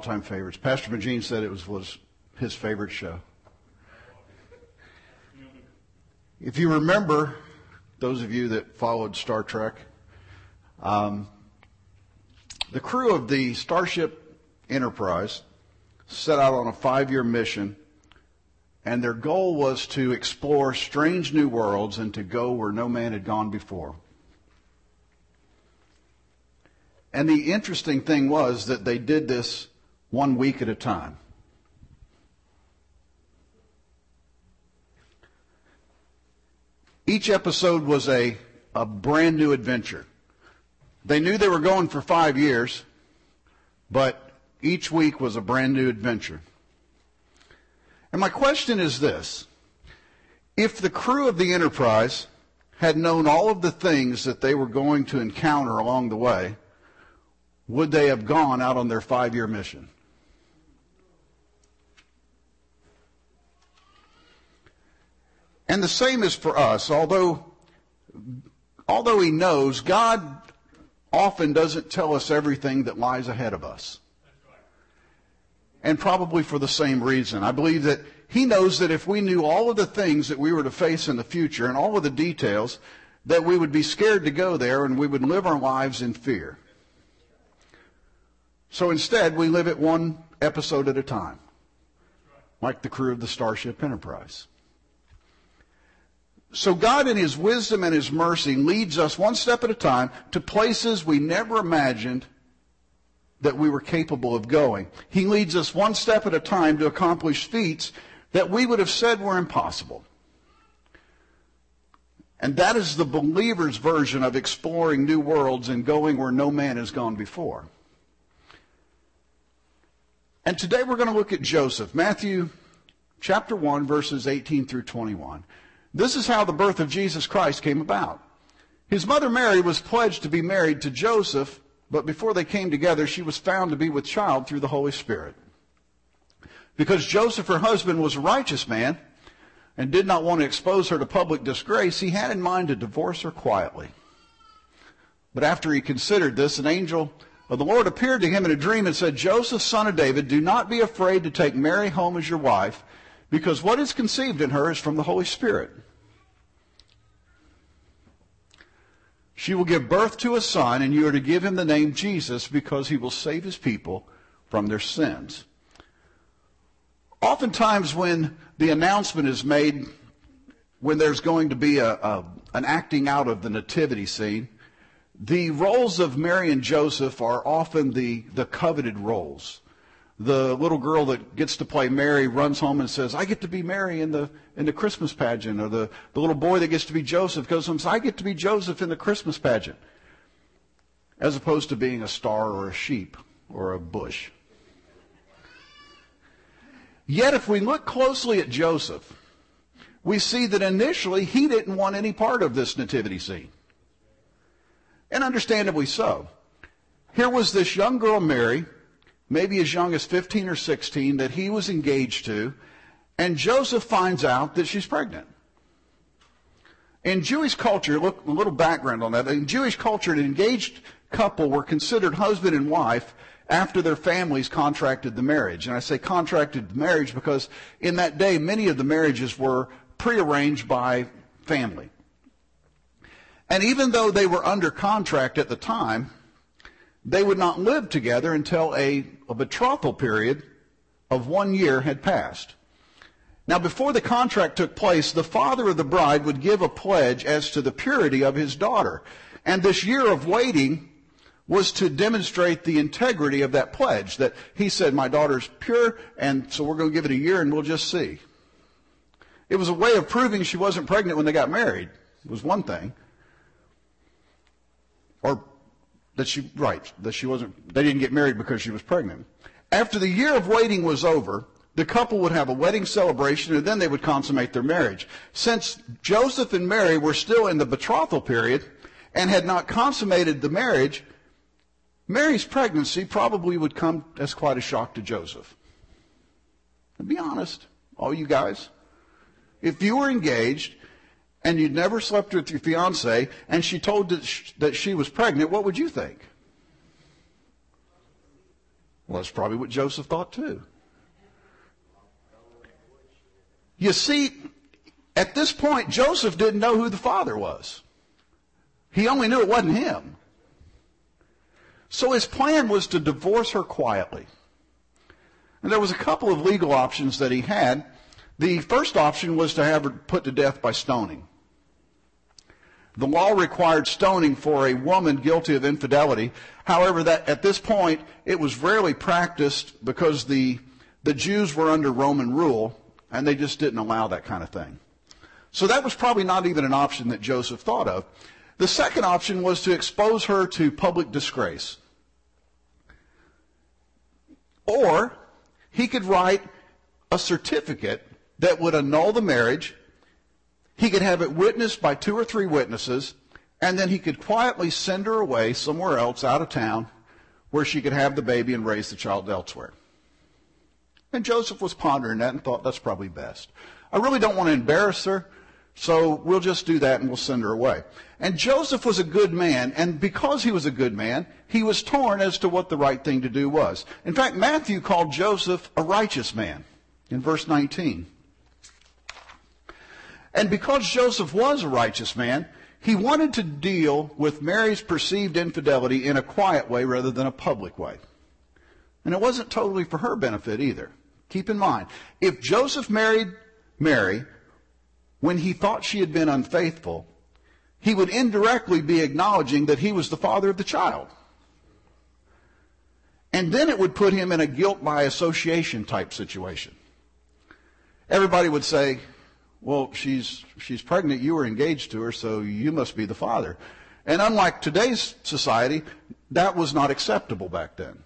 All-time favorites. Pastor Magine said it was, was his favorite show. If you remember, those of you that followed Star Trek, um, the crew of the Starship Enterprise set out on a five-year mission, and their goal was to explore strange new worlds and to go where no man had gone before. And the interesting thing was that they did this one week at a time. Each episode was a, a brand new adventure. They knew they were going for five years, but each week was a brand new adventure. And my question is this. If the crew of the Enterprise had known all of the things that they were going to encounter along the way, would they have gone out on their five year mission? And the same is for us. Although, although He knows, God often doesn't tell us everything that lies ahead of us. And probably for the same reason. I believe that He knows that if we knew all of the things that we were to face in the future and all of the details, that we would be scared to go there and we would live our lives in fear. So instead, we live it one episode at a time, like the crew of the Starship Enterprise. So God in His wisdom and His mercy leads us one step at a time to places we never imagined that we were capable of going. He leads us one step at a time to accomplish feats that we would have said were impossible. And that is the believer's version of exploring new worlds and going where no man has gone before. And today we're going to look at Joseph, Matthew chapter 1, verses 18 through 21. This is how the birth of Jesus Christ came about. His mother Mary was pledged to be married to Joseph, but before they came together, she was found to be with child through the Holy Spirit. Because Joseph, her husband, was a righteous man and did not want to expose her to public disgrace, he had in mind to divorce her quietly. But after he considered this, an angel of the Lord appeared to him in a dream and said, Joseph, son of David, do not be afraid to take Mary home as your wife, because what is conceived in her is from the Holy Spirit. She will give birth to a son, and you are to give him the name Jesus, because he will save his people from their sins. Oftentimes, when the announcement is made, when there's going to be a, a, an acting out of the nativity scene, the roles of Mary and Joseph are often the, the coveted roles. The little girl that gets to play Mary runs home and says, I get to be Mary in the, in the Christmas pageant. Or the, the little boy that gets to be Joseph goes home and says, I get to be Joseph in the Christmas pageant. As opposed to being a star or a sheep or a bush. Yet if we look closely at Joseph, we see that initially he didn't want any part of this nativity scene. And understandably so. Here was this young girl, Mary, maybe as young as 15 or 16, that he was engaged to, and Joseph finds out that she's pregnant. In Jewish culture, look a little background on that. In Jewish culture, an engaged couple were considered husband and wife after their families contracted the marriage. And I say contracted the marriage because in that day, many of the marriages were prearranged by family. And even though they were under contract at the time, they would not live together until a, a betrothal period of one year had passed. Now, before the contract took place, the father of the bride would give a pledge as to the purity of his daughter. And this year of waiting was to demonstrate the integrity of that pledge that he said, my daughter's pure, and so we're going to give it a year and we'll just see. It was a way of proving she wasn't pregnant when they got married. It was one thing. Or that she, right, that she wasn't, they didn't get married because she was pregnant. After the year of waiting was over, the couple would have a wedding celebration and then they would consummate their marriage. Since Joseph and Mary were still in the betrothal period and had not consummated the marriage, Mary's pregnancy probably would come as quite a shock to Joseph. And be honest, all you guys. If you were engaged and you'd never slept with your fiance and she told that she was pregnant, what would you think? Well, that's probably what Joseph thought too. You see, at this point, Joseph didn't know who the father was. He only knew it wasn't him. So his plan was to divorce her quietly. And there was a couple of legal options that he had. The first option was to have her put to death by stoning. The law required stoning for a woman guilty of infidelity. However, that at this point it was rarely practiced because the the Jews were under Roman rule and they just didn't allow that kind of thing. So that was probably not even an option that Joseph thought of. The second option was to expose her to public disgrace. Or he could write a certificate that would annul the marriage. He could have it witnessed by two or three witnesses, and then he could quietly send her away somewhere else out of town where she could have the baby and raise the child elsewhere. And Joseph was pondering that and thought that's probably best. I really don't want to embarrass her, so we'll just do that and we'll send her away. And Joseph was a good man, and because he was a good man, he was torn as to what the right thing to do was. In fact, Matthew called Joseph a righteous man in verse 19. And because Joseph was a righteous man, he wanted to deal with Mary's perceived infidelity in a quiet way rather than a public way. And it wasn't totally for her benefit either. Keep in mind, if Joseph married Mary when he thought she had been unfaithful, he would indirectly be acknowledging that he was the father of the child. And then it would put him in a guilt by association type situation. Everybody would say, well, she's, she's pregnant, you were engaged to her, so you must be the father. And unlike today's society, that was not acceptable back then.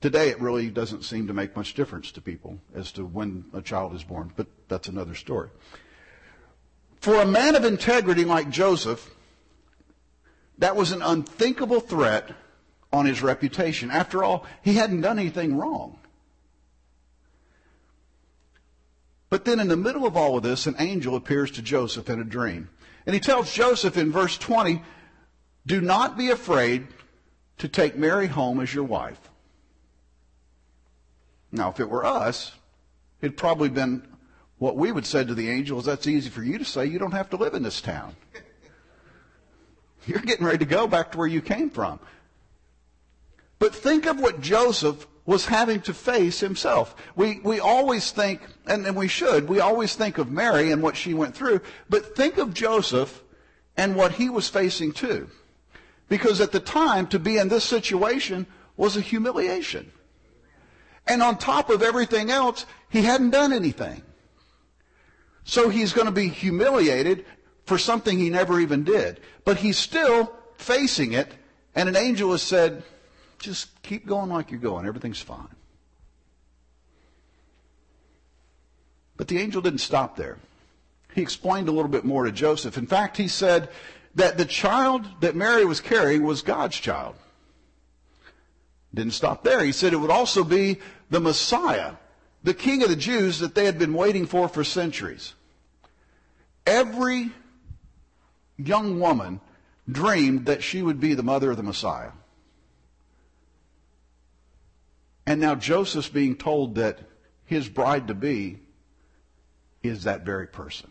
Today, it really doesn't seem to make much difference to people as to when a child is born, but that's another story. For a man of integrity like Joseph, that was an unthinkable threat on his reputation. After all, he hadn't done anything wrong. But then in the middle of all of this, an angel appears to Joseph in a dream. And he tells Joseph in verse 20, do not be afraid to take Mary home as your wife. Now, if it were us, it'd probably been what we would say to the angels, that's easy for you to say. You don't have to live in this town. You're getting ready to go back to where you came from. But think of what Joseph was having to face himself. We, we always think, and, and we should, we always think of Mary and what she went through, but think of Joseph and what he was facing too. Because at the time, to be in this situation was a humiliation. And on top of everything else, he hadn't done anything. So he's going to be humiliated for something he never even did. But he's still facing it, and an angel has said, just keep going like you're going. Everything's fine. But the angel didn't stop there. He explained a little bit more to Joseph. In fact, he said that the child that Mary was carrying was God's child. Didn't stop there. He said it would also be the Messiah, the King of the Jews that they had been waiting for for centuries. Every young woman dreamed that she would be the mother of the Messiah. And now Joseph's being told that his bride to be is that very person.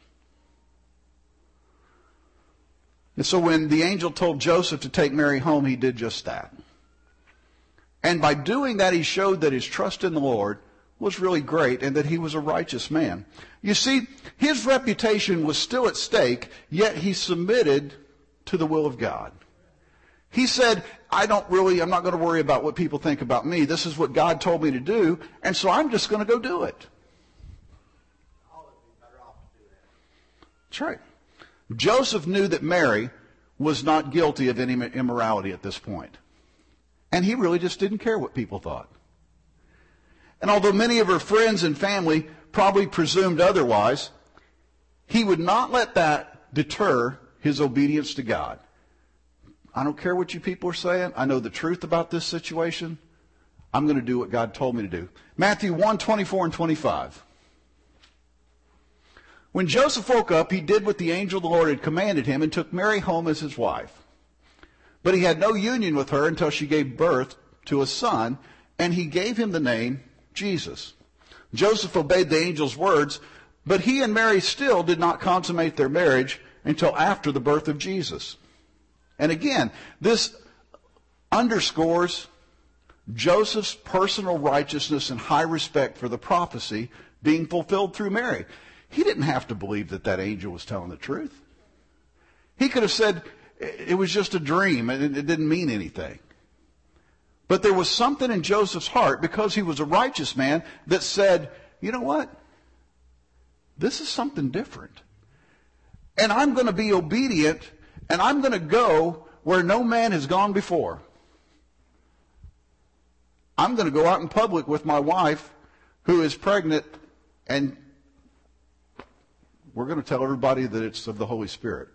And so when the angel told Joseph to take Mary home, he did just that. And by doing that, he showed that his trust in the Lord was really great and that he was a righteous man. You see, his reputation was still at stake, yet he submitted to the will of God. He said, I don't really, I'm not going to worry about what people think about me. This is what God told me to do, and so I'm just going to go do it. That's right. Joseph knew that Mary was not guilty of any immorality at this point. And he really just didn't care what people thought. And although many of her friends and family probably presumed otherwise, he would not let that deter his obedience to God. I don't care what you people are saying. I know the truth about this situation. I'm going to do what God told me to do. Matthew 1, 24 and 25. When Joseph woke up, he did what the angel of the Lord had commanded him and took Mary home as his wife. But he had no union with her until she gave birth to a son, and he gave him the name Jesus. Joseph obeyed the angel's words, but he and Mary still did not consummate their marriage until after the birth of Jesus. And again, this underscores Joseph's personal righteousness and high respect for the prophecy being fulfilled through Mary. He didn't have to believe that that angel was telling the truth. He could have said it was just a dream and it didn't mean anything. But there was something in Joseph's heart because he was a righteous man that said, you know what? This is something different. And I'm going to be obedient and I'm going to go where no man has gone before. I'm going to go out in public with my wife who is pregnant and we're going to tell everybody that it's of the Holy Spirit.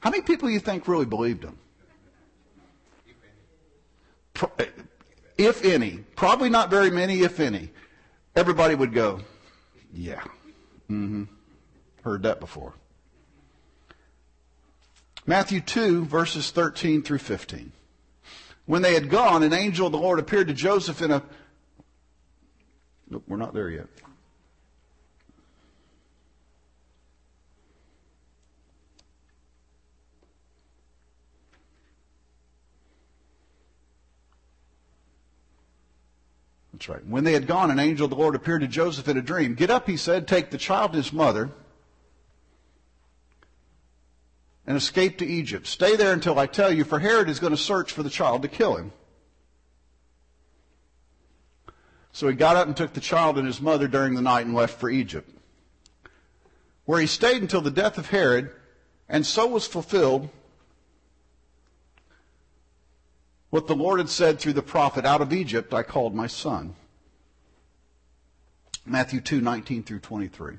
How many people do you think really believed him? If any. Probably not very many, if any. Everybody would go, yeah. Mm-hmm. Heard that before. Matthew 2, verses 13 through 15. When they had gone, an angel of the Lord appeared to Joseph in a. Nope, we're not there yet. That's right. When they had gone, an angel of the Lord appeared to Joseph in a dream. Get up, he said, take the child and his mother and escape to Egypt. Stay there until I tell you, for Herod is going to search for the child to kill him. So he got up and took the child and his mother during the night and left for Egypt, where he stayed until the death of Herod, and so was fulfilled what the Lord had said through the prophet, out of Egypt I called my son. Matthew 2, 19 through 23.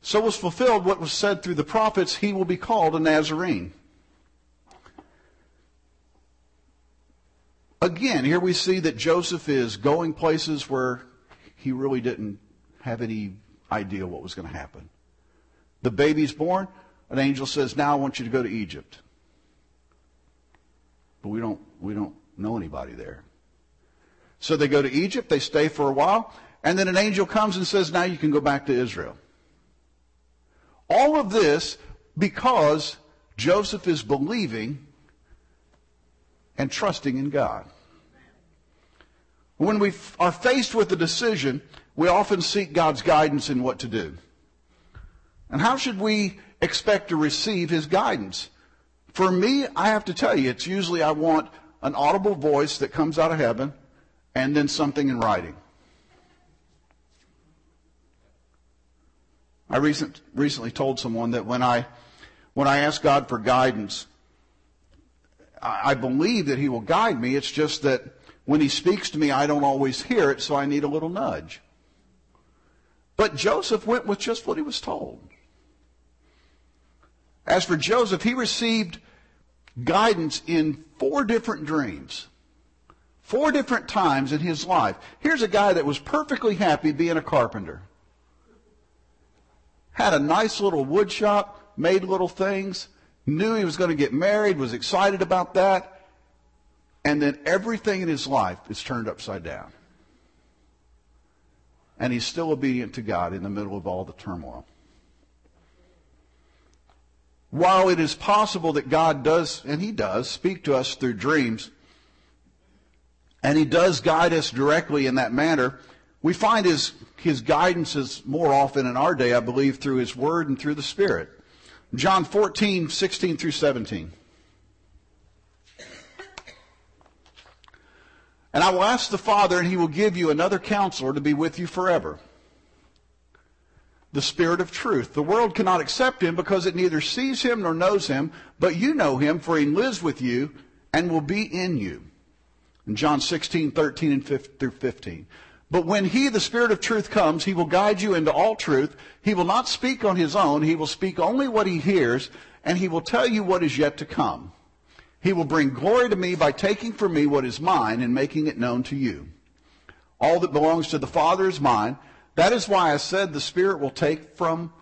so was fulfilled what was said through the prophets, he will be called a Nazarene. Again, here we see that Joseph is going places where he really didn't have any idea what was going to happen. The baby's born, an angel says, Now I want you to go to Egypt. But we don't, we don't know anybody there. So they go to Egypt, they stay for a while, and then an angel comes and says, Now you can go back to Israel. All of this because Joseph is believing and trusting in God. When we are faced with a decision, we often seek God's guidance in what to do. And how should we expect to receive his guidance? For me, I have to tell you, it's usually I want an audible voice that comes out of heaven and then something in writing. I recent, recently told someone that when I, when I ask God for guidance, I, I believe that He will guide me. It's just that when He speaks to me, I don't always hear it, so I need a little nudge. But Joseph went with just what he was told. As for Joseph, he received guidance in four different dreams. Four different times in his life. Here's a guy that was perfectly happy being a carpenter had a nice little wood shop, made little things, knew he was going to get married, was excited about that, and then everything in his life is turned upside down. And he's still obedient to God in the middle of all the turmoil. While it is possible that God does, and he does, speak to us through dreams, and he does guide us directly in that manner, we find his, his guidance is more often in our day, I believe, through his word and through the Spirit. John 14, 16 through 17. And I will ask the Father, and he will give you another counselor to be with you forever. The Spirit of truth. The world cannot accept him because it neither sees him nor knows him, but you know him, for he lives with you and will be in you. In John 16, 13 and 15, through 15. But when he, the Spirit of truth, comes, he will guide you into all truth. He will not speak on his own. He will speak only what he hears, and he will tell you what is yet to come. He will bring glory to me by taking from me what is mine and making it known to you. All that belongs to the Father is mine. That is why I said the Spirit will take from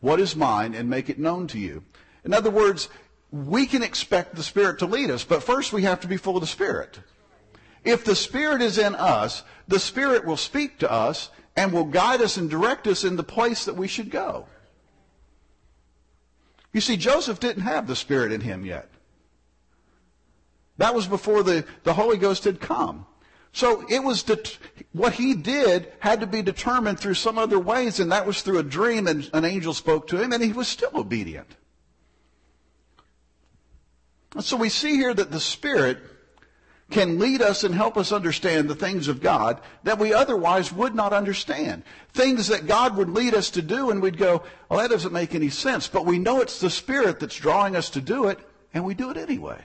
what is mine and make it known to you. In other words, we can expect the Spirit to lead us, but first we have to be full of the Spirit. If the Spirit is in us, the Spirit will speak to us and will guide us and direct us in the place that we should go. You see, Joseph didn't have the Spirit in him yet. That was before the, the Holy Ghost had come. So it was det- what he did had to be determined through some other ways, and that was through a dream, and an angel spoke to him, and he was still obedient. And so we see here that the Spirit can lead us and help us understand the things of God that we otherwise would not understand. Things that God would lead us to do, and we'd go, well, that doesn't make any sense. But we know it's the Spirit that's drawing us to do it, and we do it anyway.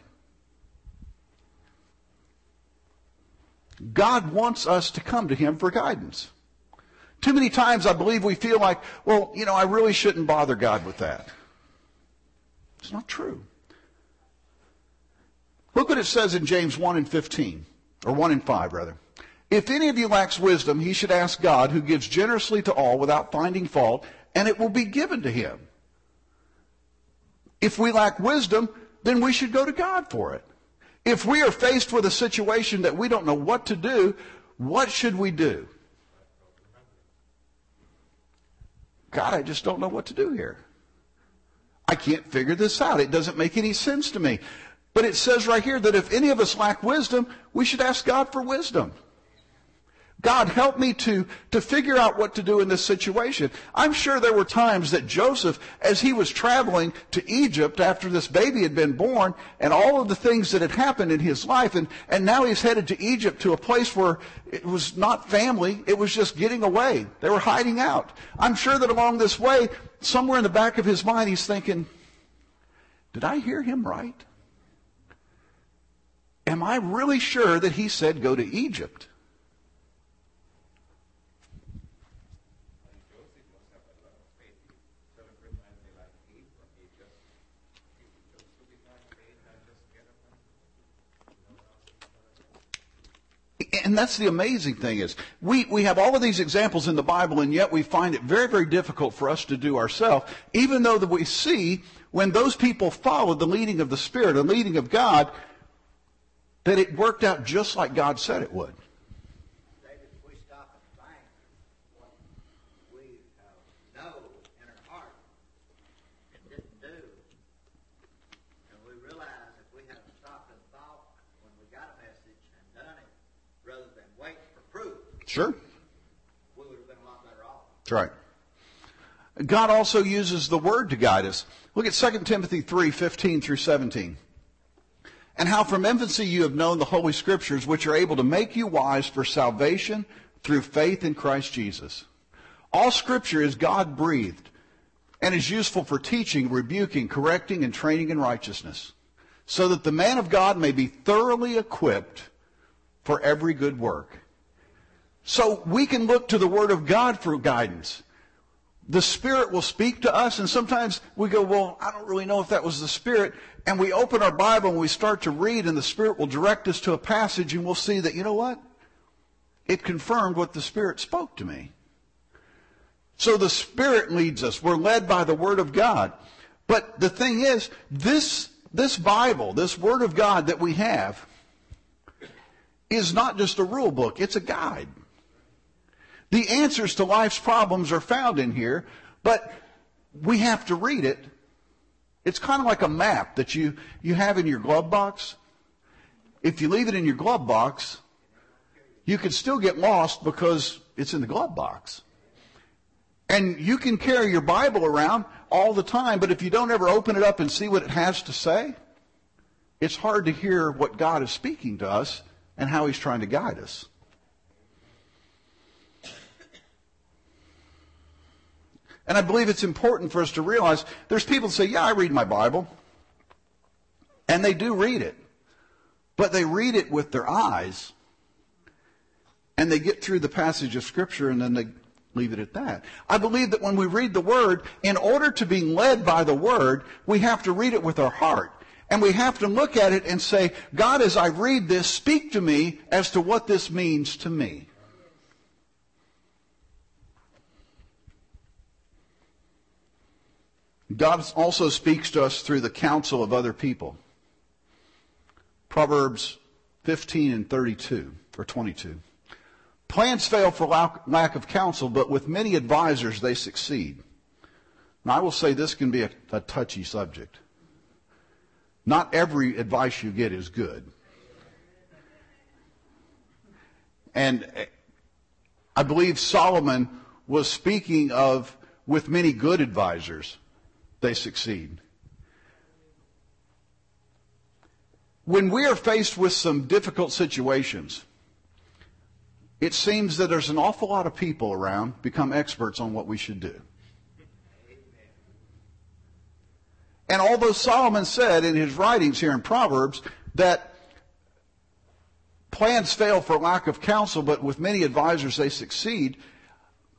God wants us to come to Him for guidance. Too many times I believe we feel like, well, you know, I really shouldn't bother God with that. It's not true. Look what it says in James 1 and 15, or 1 and 5 rather. If any of you lacks wisdom, he should ask God, who gives generously to all without finding fault, and it will be given to him. If we lack wisdom, then we should go to God for it. If we are faced with a situation that we don't know what to do, what should we do? God, I just don't know what to do here. I can't figure this out. It doesn't make any sense to me. But it says right here that if any of us lack wisdom, we should ask God for wisdom. God, help me to, to figure out what to do in this situation. I'm sure there were times that Joseph, as he was traveling to Egypt after this baby had been born and all of the things that had happened in his life, and, and now he's headed to Egypt to a place where it was not family, it was just getting away. They were hiding out. I'm sure that along this way, somewhere in the back of his mind, he's thinking, did I hear him right? Am I really sure that he said go to Egypt? And that's the amazing thing is we, we have all of these examples in the Bible and yet we find it very, very difficult for us to do ourselves, even though that we see when those people followed the leading of the Spirit, the leading of God, that it worked out just like God said it would. David, we stop and think what we know in our heart and didn't do, and we realize if we had stopped and thought when we got a message and done it, rather than wait for proof, Sure. we would have been a lot better off. That's right. God also uses the word to guide us. Look at 2 Timothy 3, 15 through 17. And how from infancy you have known the Holy Scriptures, which are able to make you wise for salvation through faith in Christ Jesus. All Scripture is God breathed and is useful for teaching, rebuking, correcting, and training in righteousness, so that the man of God may be thoroughly equipped for every good work. So we can look to the Word of God for guidance. The Spirit will speak to us, and sometimes we go, Well, I don't really know if that was the Spirit. And we open our Bible and we start to read, and the Spirit will direct us to a passage, and we'll see that, you know what? It confirmed what the Spirit spoke to me. So the Spirit leads us. We're led by the Word of God. But the thing is, this, this Bible, this Word of God that we have, is not just a rule book, it's a guide. The answers to life's problems are found in here, but we have to read it. It's kind of like a map that you, you have in your glove box. If you leave it in your glove box, you could still get lost because it's in the glove box. And you can carry your Bible around all the time, but if you don't ever open it up and see what it has to say, it's hard to hear what God is speaking to us and how He's trying to guide us. And I believe it's important for us to realize there's people that say, yeah, I read my Bible. And they do read it. But they read it with their eyes. And they get through the passage of Scripture and then they leave it at that. I believe that when we read the Word, in order to be led by the Word, we have to read it with our heart. And we have to look at it and say, God, as I read this, speak to me as to what this means to me. God also speaks to us through the counsel of other people. Proverbs 15 and 32, or 22. Plans fail for lack of counsel, but with many advisors they succeed. Now, I will say this can be a, a touchy subject. Not every advice you get is good. And eh, I believe Solomon was speaking of with many good advisors they succeed. When we are faced with some difficult situations, it seems that there's an awful lot of people around become experts on what we should do. And although Solomon said in his writings here in Proverbs that plans fail for lack of counsel, but with many advisors they succeed,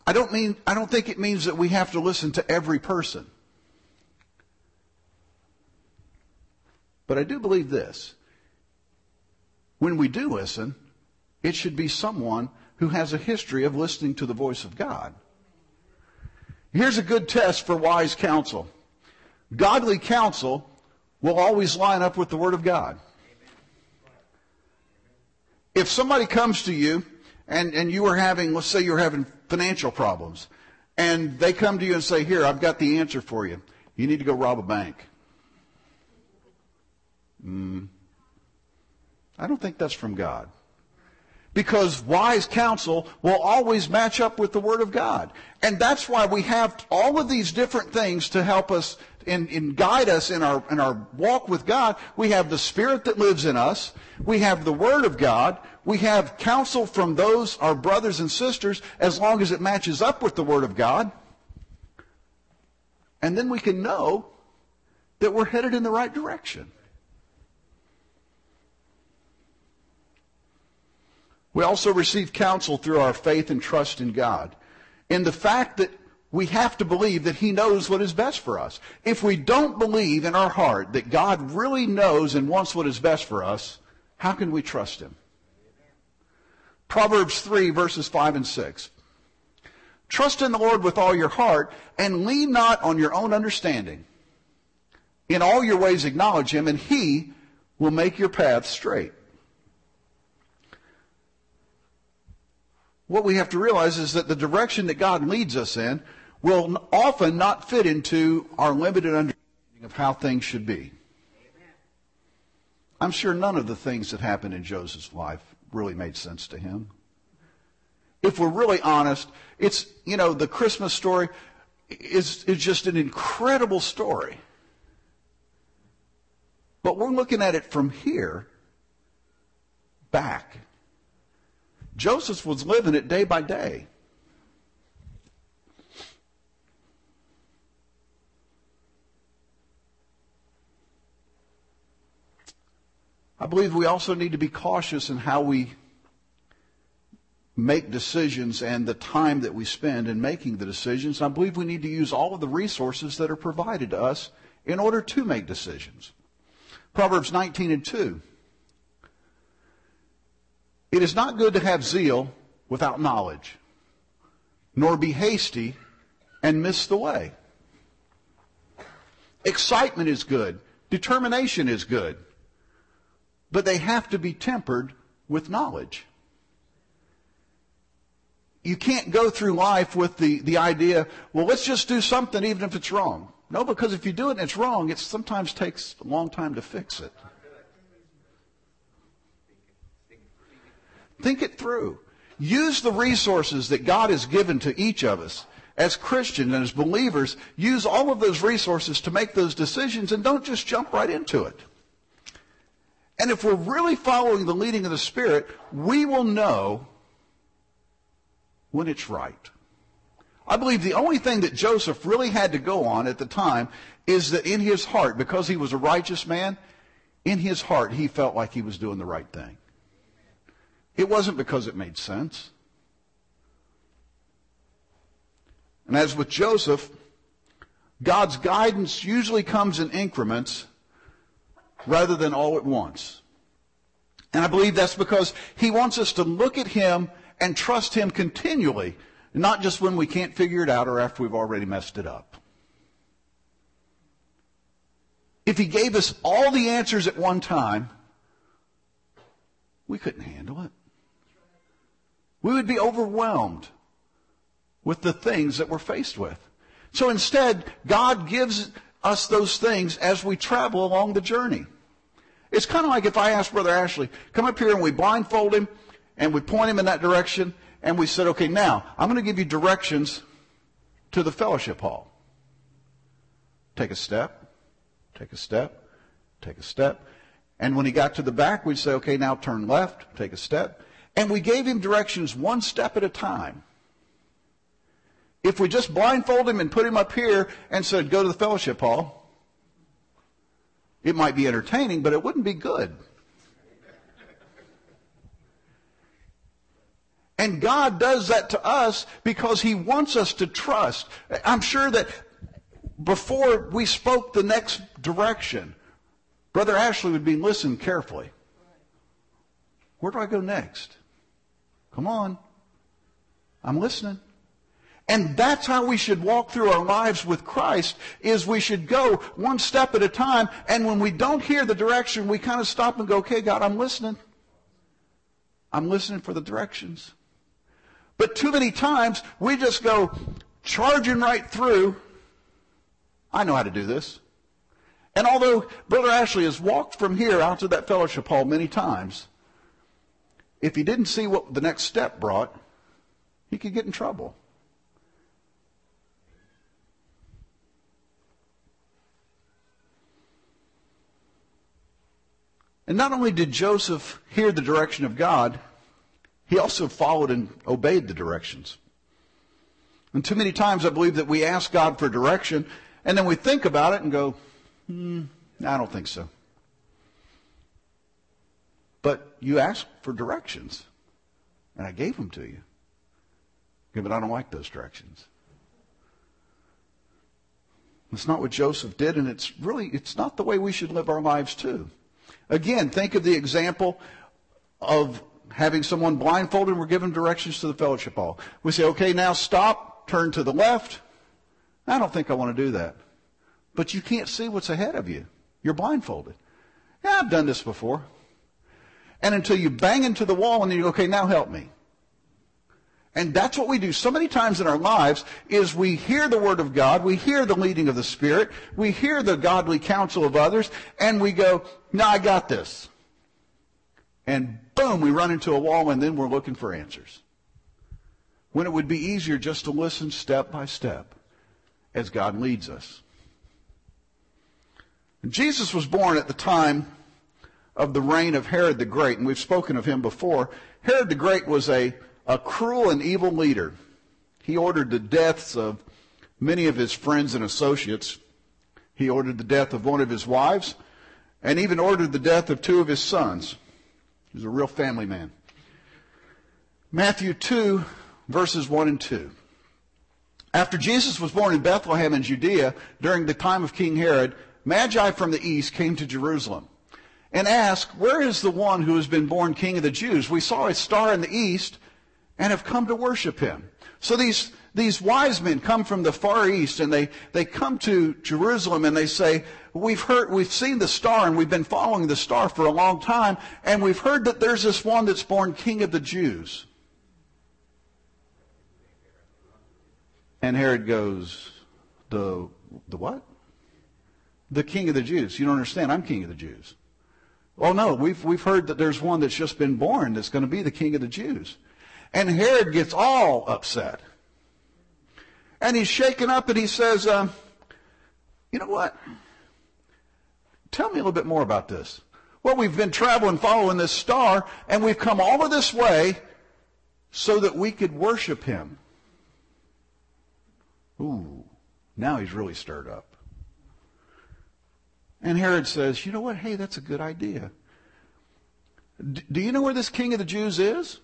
I don't mean, I don't think it means that we have to listen to every person. But I do believe this. When we do listen, it should be someone who has a history of listening to the voice of God. Here's a good test for wise counsel. Godly counsel will always line up with the Word of God. If somebody comes to you and, and you are having, let's say you're having financial problems, and they come to you and say, Here, I've got the answer for you. You need to go rob a bank. Mm, I don't think that's from God. Because wise counsel will always match up with the Word of God. And that's why we have all of these different things to help us and, and, guide us in our, in our walk with God. We have the Spirit that lives in us. We have the Word of God. We have counsel from those, our brothers and sisters, as long as it matches up with the Word of God. And then we can know that we're headed in the right direction. We also receive counsel through our faith and trust in God. In the fact that we have to believe that He knows what is best for us. If we don't believe in our heart that God really knows and wants what is best for us, how can we trust Him? Proverbs 3 verses 5 and 6. Trust in the Lord with all your heart and lean not on your own understanding. In all your ways acknowledge Him and He will make your path straight. What we have to realize is that the direction that God leads us in will often not fit into our limited understanding of how things should be. I'm sure none of the things that happened in Joseph's life really made sense to him. If we're really honest, it's, you know, the Christmas story is, is just an incredible story. But we're looking at it from here back. Joseph was living it day by day. I believe we also need to be cautious in how we make decisions and the time that we spend in making the decisions. I believe we need to use all of the resources that are provided to us in order to make decisions. Proverbs 19 and 2. It is not good to have zeal without knowledge, nor be hasty and miss the way. Excitement is good. Determination is good. But they have to be tempered with knowledge. You can't go through life with the, the idea, well, let's just do something even if it's wrong. No, because if you do it and it's wrong, it sometimes takes a long time to fix it. Think it through. Use the resources that God has given to each of us as Christians and as believers. Use all of those resources to make those decisions and don't just jump right into it. And if we're really following the leading of the Spirit, we will know when it's right. I believe the only thing that Joseph really had to go on at the time is that in his heart, because he was a righteous man, in his heart he felt like he was doing the right thing. It wasn't because it made sense. And as with Joseph, God's guidance usually comes in increments rather than all at once. And I believe that's because he wants us to look at him and trust him continually, not just when we can't figure it out or after we've already messed it up. If he gave us all the answers at one time, we couldn't handle it. We would be overwhelmed with the things that we're faced with. So instead, God gives us those things as we travel along the journey. It's kind of like if I asked Brother Ashley, come up here and we blindfold him and we point him in that direction and we said, okay, now I'm going to give you directions to the fellowship hall. Take a step, take a step, take a step. And when he got to the back, we'd say, okay, now turn left, take a step. And we gave him directions one step at a time. If we just blindfold him and put him up here and said, go to the fellowship hall, it might be entertaining, but it wouldn't be good. And God does that to us because He wants us to trust. I'm sure that before we spoke the next direction, Brother Ashley would be listening carefully. Where do I go next? Come on. I'm listening. And that's how we should walk through our lives with Christ, is we should go one step at a time, and when we don't hear the direction, we kind of stop and go, okay, God, I'm listening. I'm listening for the directions. But too many times, we just go charging right through. I know how to do this. And although Brother Ashley has walked from here out to that fellowship hall many times, if he didn't see what the next step brought, he could get in trouble. And not only did Joseph hear the direction of God, he also followed and obeyed the directions. And too many times I believe that we ask God for direction and then we think about it and go, hmm, I don't think so. But you asked for directions and I gave them to you. Yeah, but I don't like those directions. It's not what Joseph did, and it's really, it's not the way we should live our lives too. Again, think of the example of having someone blindfolded and we're given directions to the fellowship hall. We say, okay, now stop, turn to the left. I don't think I want to do that. But you can't see what's ahead of you. You're blindfolded. Yeah, I've done this before. And until you bang into the wall and then you go, okay, now help me. And that's what we do so many times in our lives is we hear the word of God, we hear the leading of the Spirit, we hear the godly counsel of others, and we go, no, I got this. And boom, we run into a wall and then we're looking for answers. When it would be easier just to listen step by step as God leads us. Jesus was born at the time of the reign of Herod the Great, and we've spoken of him before. Herod the Great was a a cruel and evil leader. He ordered the deaths of many of his friends and associates. He ordered the death of one of his wives and even ordered the death of two of his sons. He was a real family man. Matthew 2, verses 1 and 2. After Jesus was born in Bethlehem in Judea during the time of King Herod, Magi from the east came to Jerusalem and ask, Where is the one who has been born king of the Jews? We saw a star in the east and have come to worship him. So these, these wise men come from the far east and they, they come to Jerusalem and they say, we've heard, we've seen the star and we've been following the star for a long time and we've heard that there's this one that's born king of the Jews. And Herod goes, the, the what? The king of the Jews. You don't understand. I'm king of the Jews. Oh no, we've, we've heard that there's one that's just been born that's going to be the king of the Jews. And Herod gets all upset. And he's shaken up and he says, uh, you know what? Tell me a little bit more about this. Well, we've been traveling following this star and we've come all of this way so that we could worship him. Ooh, now he's really stirred up. And Herod says, you know what? Hey, that's a good idea. D- do you know where this king of the Jews is?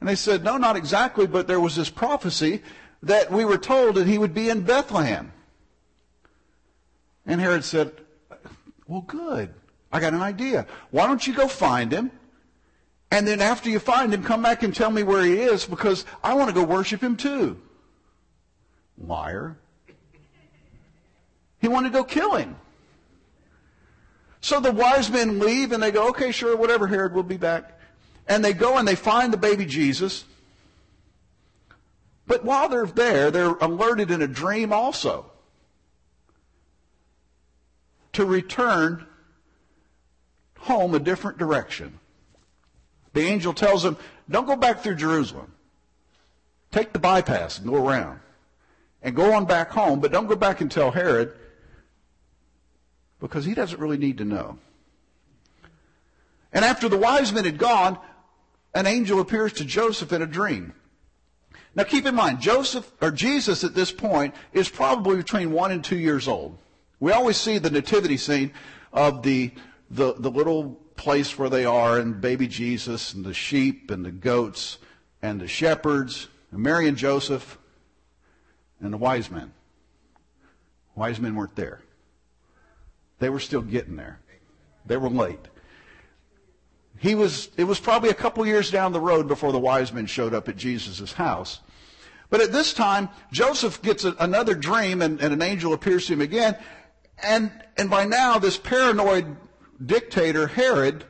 And they said, no, not exactly, but there was this prophecy that we were told that he would be in Bethlehem. And Herod said, well, good. I got an idea. Why don't you go find him? And then after you find him, come back and tell me where he is because I want to go worship him too. Liar. He wanted to go kill him. So the wise men leave and they go, okay, sure, whatever, Herod, we'll be back. And they go and they find the baby Jesus. But while they're there, they're alerted in a dream also to return home a different direction. The angel tells them, don't go back through Jerusalem. Take the bypass and go around. And go on back home, but don't go back and tell Herod because he doesn't really need to know. And after the wise men had gone, an angel appears to Joseph in a dream. Now keep in mind, Joseph, or Jesus at this point, is probably between one and two years old. We always see the nativity scene of the, the, the little place where they are and baby Jesus and the sheep and the goats and the shepherds and Mary and Joseph and the wise men. Wise men weren't there. They were still getting there. They were late. He was, it was probably a couple years down the road before the wise men showed up at Jesus' house. But at this time, Joseph gets a, another dream and, and an angel appears to him again. And, and by now, this paranoid dictator, Herod,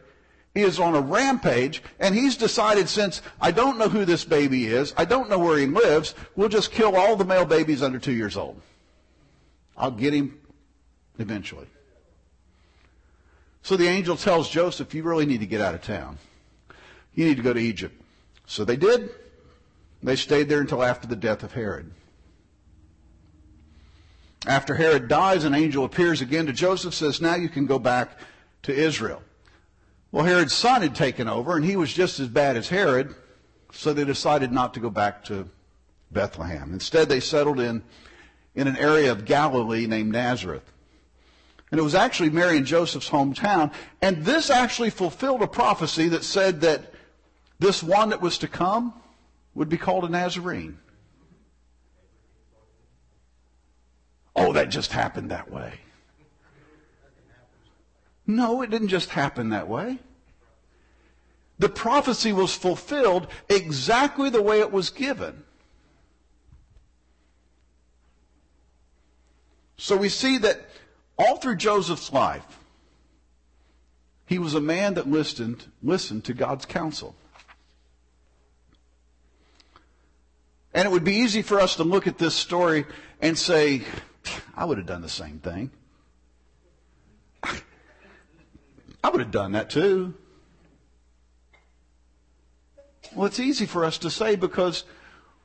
is on a rampage, and he's decided since I don't know who this baby is, I don't know where he lives, we'll just kill all the male babies under two years old. I'll get him eventually. So the angel tells Joseph, you really need to get out of town. You need to go to Egypt. So they did. They stayed there until after the death of Herod. After Herod dies, an angel appears again to Joseph, says, now you can go back to Israel. Well, Herod's son had taken over, and he was just as bad as Herod, so they decided not to go back to Bethlehem. Instead, they settled in, in an area of Galilee named Nazareth. And it was actually Mary and Joseph's hometown. And this actually fulfilled a prophecy that said that this one that was to come would be called a Nazarene. Oh, that just happened that way. No, it didn't just happen that way. The prophecy was fulfilled exactly the way it was given. So we see that all through Joseph's life, he was a man that listened, listened to God's counsel. And it would be easy for us to look at this story and say, I would have done the same thing. I would have done that too. Well, it's easy for us to say because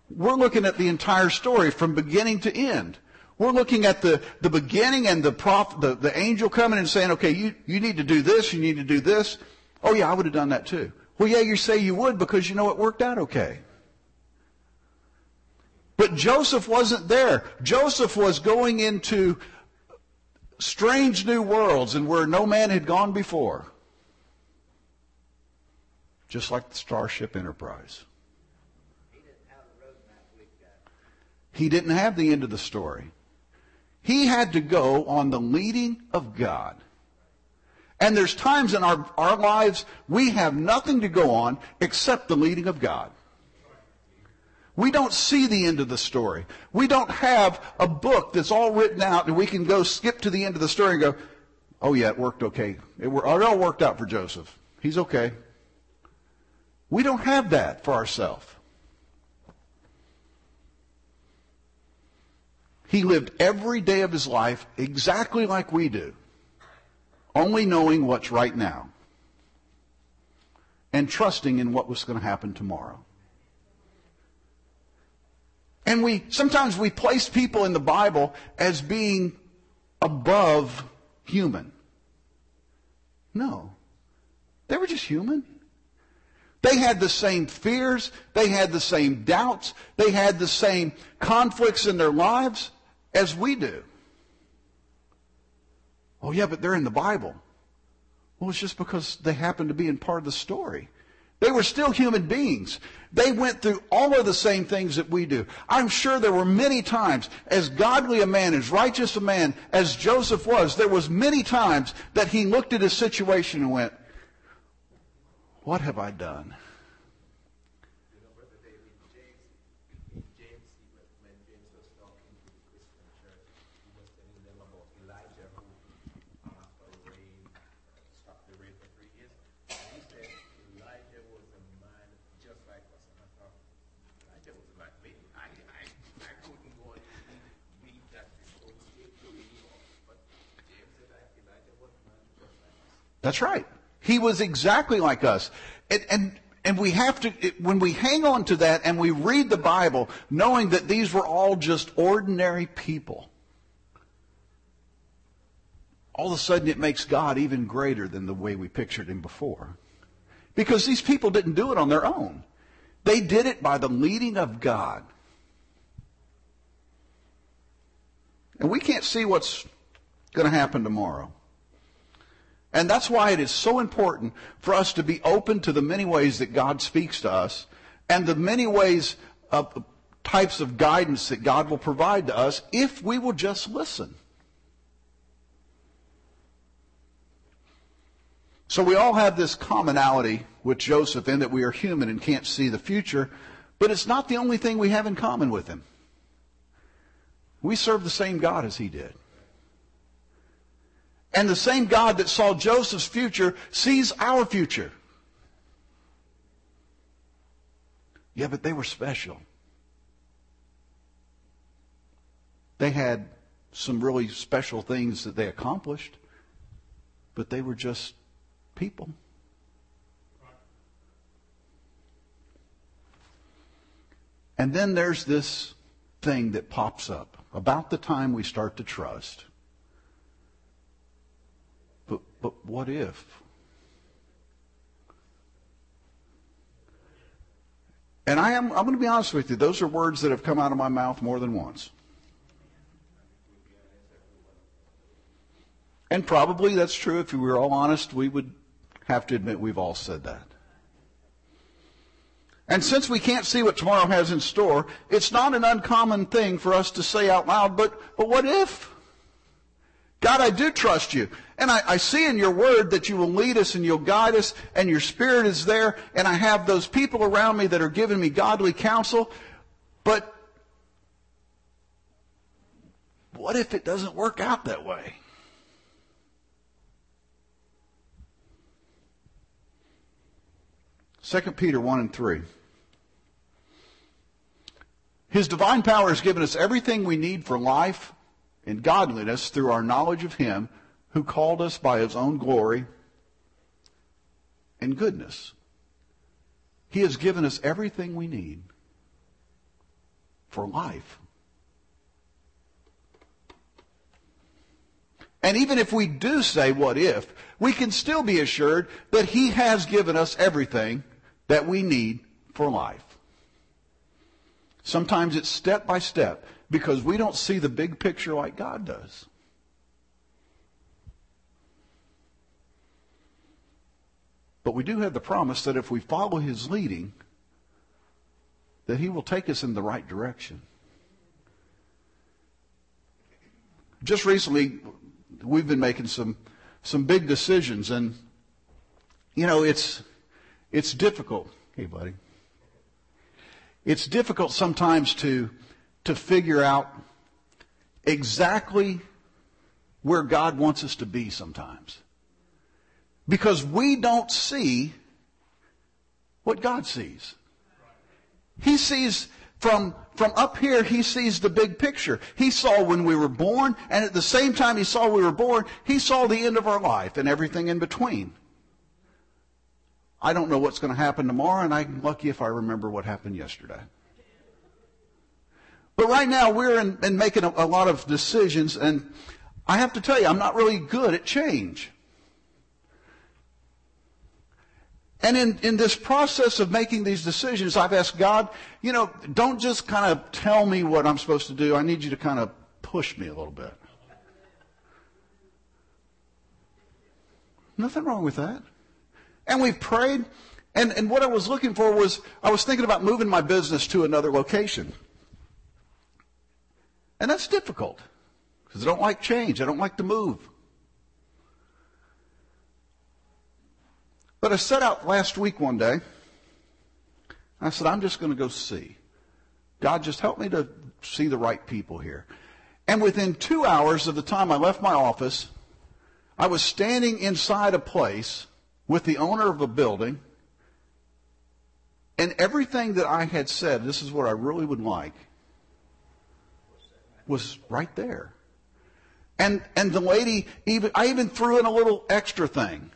we're looking at the entire story from beginning to end. We're looking at the, the beginning and the, prof, the, the angel coming and saying, okay, you, you need to do this, you need to do this. Oh yeah, I would have done that too. Well, yeah, you say you would because you know it worked out okay. But Joseph wasn't there. Joseph was going into strange new worlds and where no man had gone before. Just like the Starship Enterprise. He didn't have the end of the story. He had to go on the leading of God. And there's times in our, our lives we have nothing to go on except the leading of God. We don't see the end of the story. We don't have a book that's all written out and we can go skip to the end of the story and go, oh yeah, it worked okay. It, it all worked out for Joseph. He's okay. We don't have that for ourselves. He lived every day of his life exactly like we do, only knowing what's right now and trusting in what was going to happen tomorrow. And we sometimes we place people in the Bible as being above human. No. They were just human. They had the same fears, they had the same doubts, they had the same conflicts in their lives as we do. Oh yeah, but they're in the Bible. Well, it's just because they happen to be in part of the story. They were still human beings. They went through all of the same things that we do. I'm sure there were many times, as godly a man, as righteous a man as Joseph was, there was many times that he looked at his situation and went, what have I done? That's right. He was exactly like us. And, and, and we have to, when we hang on to that and we read the Bible, knowing that these were all just ordinary people, all of a sudden it makes God even greater than the way we pictured him before. Because these people didn't do it on their own. They did it by the leading of God. And we can't see what's going to happen tomorrow. And that's why it is so important for us to be open to the many ways that God speaks to us and the many ways of types of guidance that God will provide to us if we will just listen. So we all have this commonality with Joseph in that we are human and can't see the future, but it's not the only thing we have in common with him. We serve the same God as he did. And the same God that saw Joseph's future sees our future. Yeah, but they were special. They had some really special things that they accomplished, but they were just people. And then there's this thing that pops up about the time we start to trust. But what if? And I am, I'm going to be honest with you, those are words that have come out of my mouth more than once. And probably that's true. If we were all honest, we would have to admit we've all said that. And since we can't see what tomorrow has in store, it's not an uncommon thing for us to say out loud, but, but what if? God, I do trust you. And I, I, see in your word that you will lead us and you'll guide us and your spirit is there. And I have those people around me that are giving me godly counsel. But what if it doesn't work out that way? Second Peter 1 and 3. His divine power has given us everything we need for life and godliness through our knowledge of Him who called us by His own glory and goodness. He has given us everything we need for life. And even if we do say what if, we can still be assured that He has given us everything that we need for life. Sometimes it's step by step because we don't see the big picture like God does. But we do have the promise that if we follow his leading, that he will take us in the right direction. Just recently, we've been making some, some big decisions and, you know, it's, it's difficult. Hey, buddy it's difficult sometimes to, to figure out exactly where God wants us to be sometimes. Because we don't see what God sees. He sees from, from up here, he sees the big picture. He saw when we were born, and at the same time he saw we were born, he saw the end of our life and everything in between. I don't know what's going to happen tomorrow, and I'm lucky if I remember what happened yesterday. But right now, we're in, in making a, a lot of decisions, and I have to tell you, I'm not really good at change. And in, in this process of making these decisions, I've asked God, you know, don't just kind of tell me what I'm supposed to do. I need you to kind of push me a little bit. Nothing wrong with that. And we've prayed. And, and what I was looking for was, I was thinking about moving my business to another location. And that's difficult. Because I don't like change. I don't like to move. But I set out last week one day. I said, I'm just going to go see. God, just help me to see the right people here. And within two hours of the time I left my office, I was standing inside a place with the owner of a building, and everything that I had said, this is what I really would like, was right there. And, and the lady, even, I even threw in a little extra thing.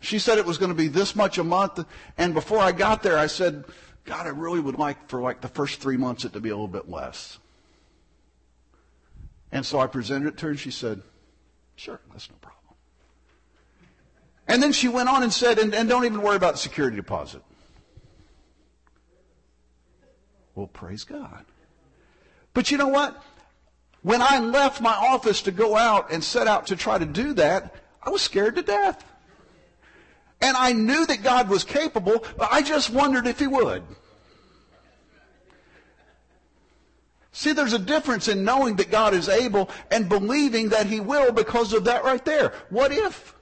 She said it was going to be this much a month. And before I got there, I said, God, I really would like for like the first three months it to be a little bit less. And so I presented it to her and she said, sure, that's no problem. And then she went on and said, and, and don't even worry about the security deposit. Well, praise God. But you know what? When I left my office to go out and set out to try to do that, I was scared to death. And I knew that God was capable, but I just wondered if He would. See, there's a difference in knowing that God is able and believing that He will because of that right there. What if?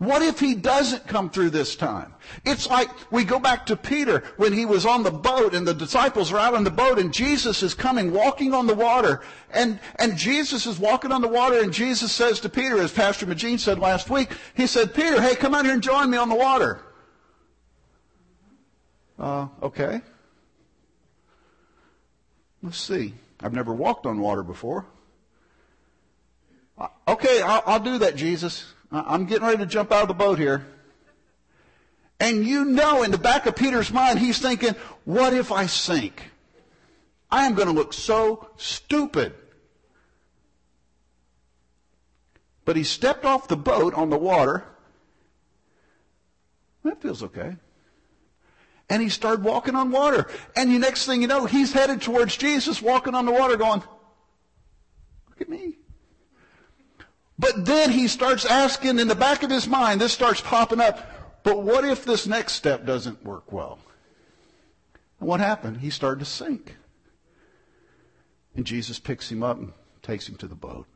What if he doesn't come through this time? It's like we go back to Peter when he was on the boat and the disciples are out on the boat and Jesus is coming walking on the water and, and Jesus is walking on the water and Jesus says to Peter, as Pastor Magine said last week, he said, Peter, hey, come out here and join me on the water. Uh, okay. Let's see. I've never walked on water before. Uh, okay, I'll, I'll do that, Jesus. I'm getting ready to jump out of the boat here. And you know in the back of Peter's mind, he's thinking, what if I sink? I am going to look so stupid. But he stepped off the boat on the water. That feels okay. And he started walking on water. And the next thing you know, he's headed towards Jesus, walking on the water, going, Look at me. But then he starts asking in the back of his mind, this starts popping up, but what if this next step doesn't work well? And what happened? He started to sink. And Jesus picks him up and takes him to the boat.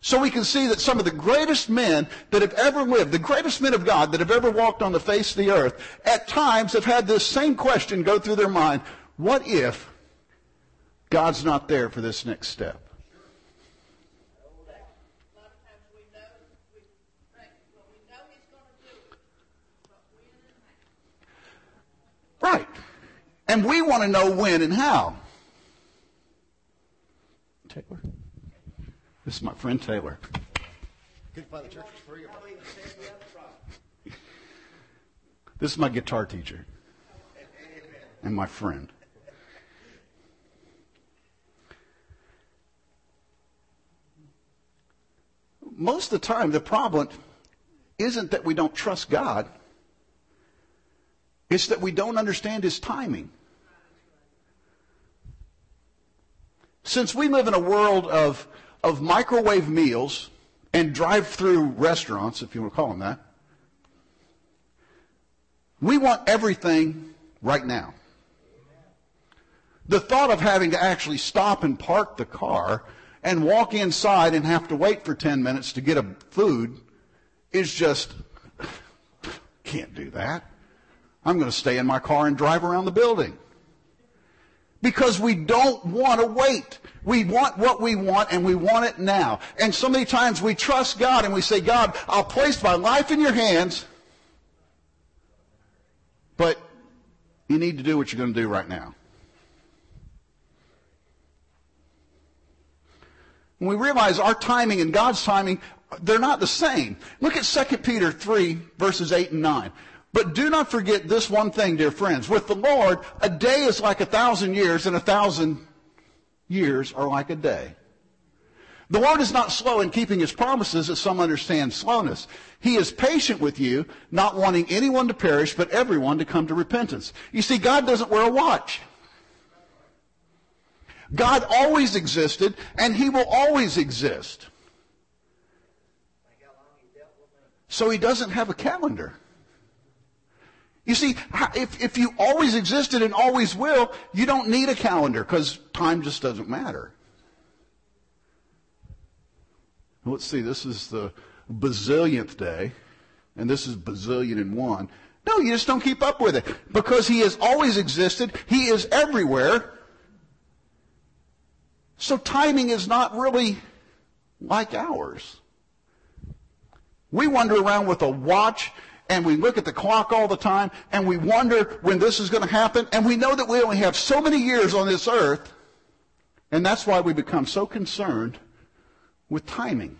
So we can see that some of the greatest men that have ever lived, the greatest men of God that have ever walked on the face of the earth, at times have had this same question go through their mind. What if God's not there for this next step? Right. And we want to know when and how. Taylor? This is my friend Taylor. This is my guitar teacher and my friend. Most of the time, the problem isn't that we don't trust God. It's that we don't understand his timing. Since we live in a world of, of microwave meals and drive through restaurants, if you want to call them that, we want everything right now. The thought of having to actually stop and park the car and walk inside and have to wait for 10 minutes to get a food is just, can't do that. I'm going to stay in my car and drive around the building. Because we don't want to wait. We want what we want and we want it now. And so many times we trust God and we say, God, I'll place my life in your hands, but you need to do what you're going to do right now. When we realize our timing and God's timing, they're not the same. Look at 2 Peter 3, verses 8 and 9. But do not forget this one thing, dear friends. With the Lord, a day is like a thousand years, and a thousand years are like a day. The Lord is not slow in keeping his promises, as some understand slowness. He is patient with you, not wanting anyone to perish, but everyone to come to repentance. You see, God doesn't wear a watch. God always existed, and he will always exist. So he doesn't have a calendar. You see, if, if you always existed and always will, you don't need a calendar because time just doesn't matter. Let's see, this is the bazillionth day, and this is bazillion and one. No, you just don't keep up with it because he has always existed. He is everywhere. So timing is not really like ours. We wander around with a watch and we look at the clock all the time and we wonder when this is going to happen and we know that we only have so many years on this earth and that's why we become so concerned with timing.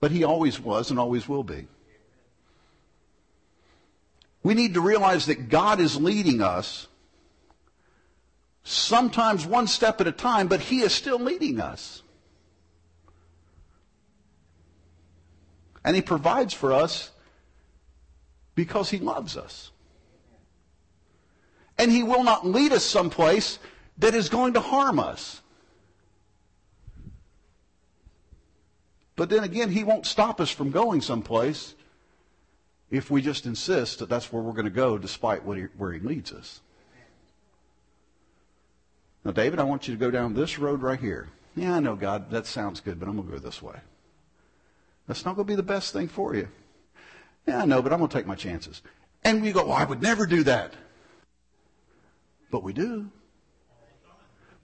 But he always was and always will be. We need to realize that God is leading us sometimes one step at a time, but he is still leading us. And he provides for us because he loves us. And he will not lead us someplace that is going to harm us. But then again, he won't stop us from going someplace if we just insist that that's where we're going to go despite he, where he leads us. Now, David, I want you to go down this road right here. Yeah, I know, God, that sounds good, but I'm going to go this way. That's not going to be the best thing for you. Yeah, I know, but I'm going to take my chances. And we go, well, I would never do that. But we do.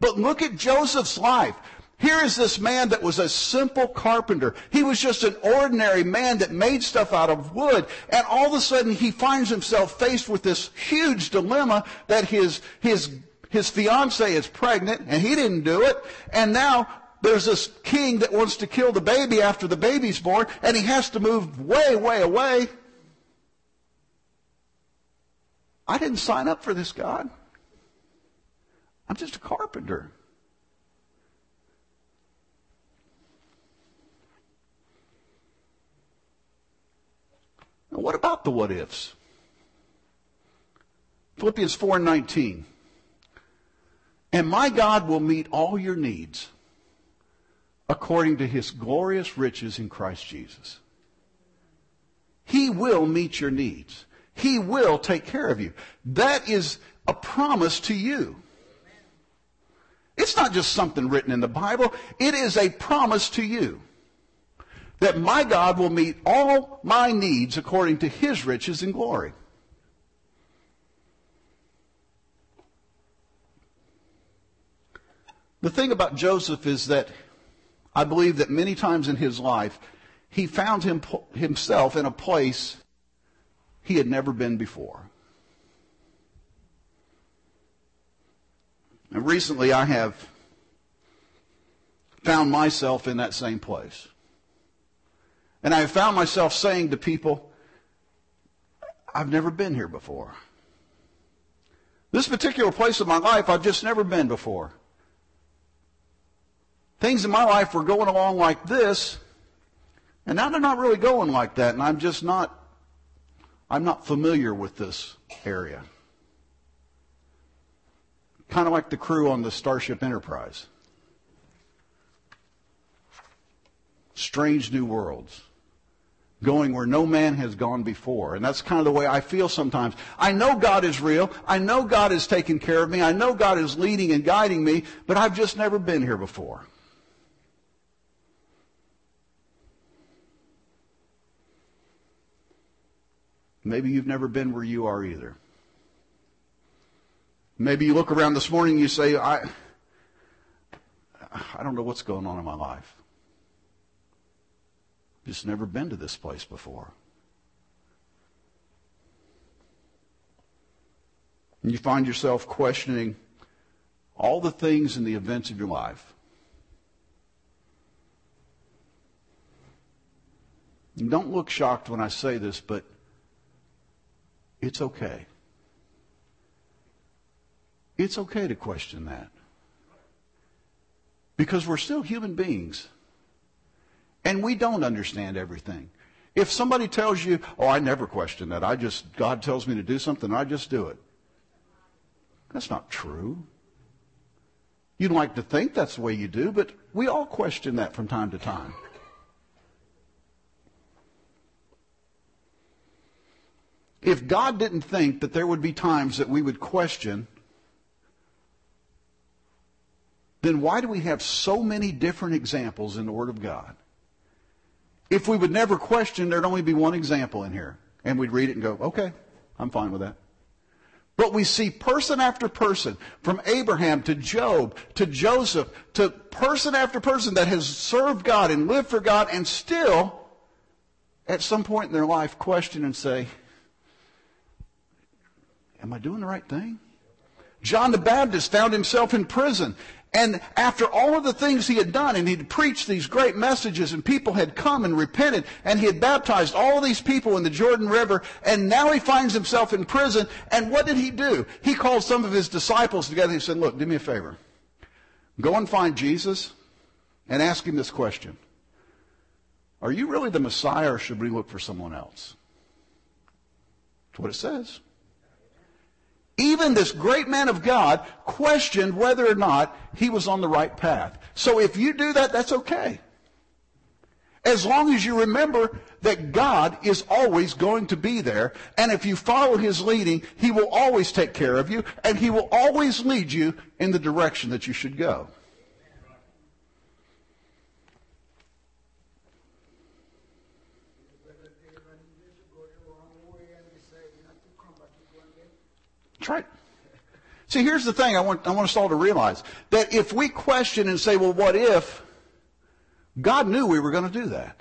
But look at Joseph's life. Here is this man that was a simple carpenter. He was just an ordinary man that made stuff out of wood. And all of a sudden he finds himself faced with this huge dilemma that his, his, his fiancee is pregnant and he didn't do it. And now there's this king that wants to kill the baby after the baby's born, and he has to move way, way away. I didn't sign up for this, God. I'm just a carpenter. Now, what about the what ifs? Philippians 4 and 19. And my God will meet all your needs according to his glorious riches in Christ Jesus. He will meet your needs. He will take care of you. That is a promise to you. It's not just something written in the Bible. It is a promise to you that my God will meet all my needs according to his riches and glory. The thing about Joseph is that I believe that many times in his life, he found him, himself in a place he had never been before. And recently I have found myself in that same place. And I have found myself saying to people, I've never been here before. This particular place of my life, I've just never been before. Things in my life were going along like this, and now they're not really going like that, and I'm just not, I'm not familiar with this area. Kind of like the crew on the Starship Enterprise. Strange new worlds. Going where no man has gone before. And that's kind of the way I feel sometimes. I know God is real. I know God is taking care of me. I know God is leading and guiding me, but I've just never been here before. Maybe you've never been where you are either. Maybe you look around this morning and you say, I, I don't know what's going on in my life. Just never been to this place before. And you find yourself questioning all the things and the events of your life. Don't look shocked when I say this, but it's okay. It's okay to question that. Because we're still human beings. And we don't understand everything. If somebody tells you, oh, I never question that. I just, God tells me to do something, I just do it. That's not true. You'd like to think that's the way you do, but we all question that from time to time. If God didn't think that there would be times that we would question, then why do we have so many different examples in the Word of God? If we would never question, there'd only be one example in here. And we'd read it and go, okay, I'm fine with that. But we see person after person, from Abraham to Job to Joseph to person after person that has served God and lived for God and still, at some point in their life, question and say, Am I doing the right thing? John the Baptist found himself in prison. And after all of the things he had done, and he'd preached these great messages, and people had come and repented, and he had baptized all these people in the Jordan River, and now he finds himself in prison. And what did he do? He called some of his disciples together and he said, Look, do me a favor. Go and find Jesus and ask him this question Are you really the Messiah, or should we look for someone else? That's what it says even this great man of God questioned whether or not he was on the right path. So if you do that, that's okay. As long as you remember that God is always going to be there, and if you follow his leading, he will always take care of you, and he will always lead you in the direction that you should go. That's right. See, here's the thing I want, I want us all to realize that if we question and say, well, what if, God knew we were going to do that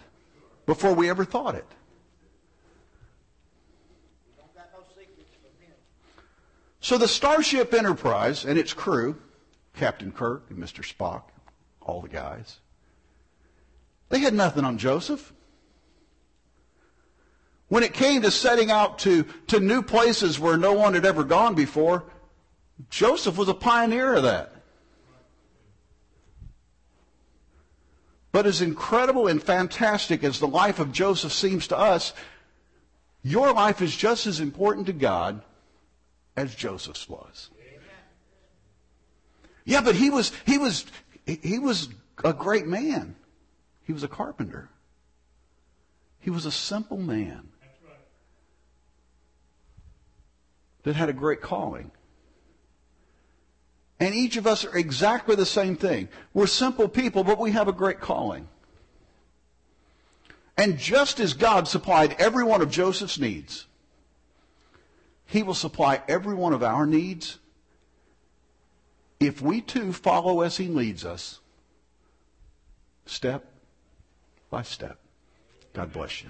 before we ever thought it. So the Starship Enterprise and its crew, Captain Kirk and Mr. Spock, all the guys, they had nothing on Joseph. When it came to setting out to, to new places where no one had ever gone before, Joseph was a pioneer of that. But as incredible and fantastic as the life of Joseph seems to us, your life is just as important to God as Joseph's was. Yeah, but he was he was he was a great man. He was a carpenter. He was a simple man. That had a great calling. And each of us are exactly the same thing. We're simple people, but we have a great calling. And just as God supplied every one of Joseph's needs, he will supply every one of our needs if we too follow as he leads us, step by step. God bless you.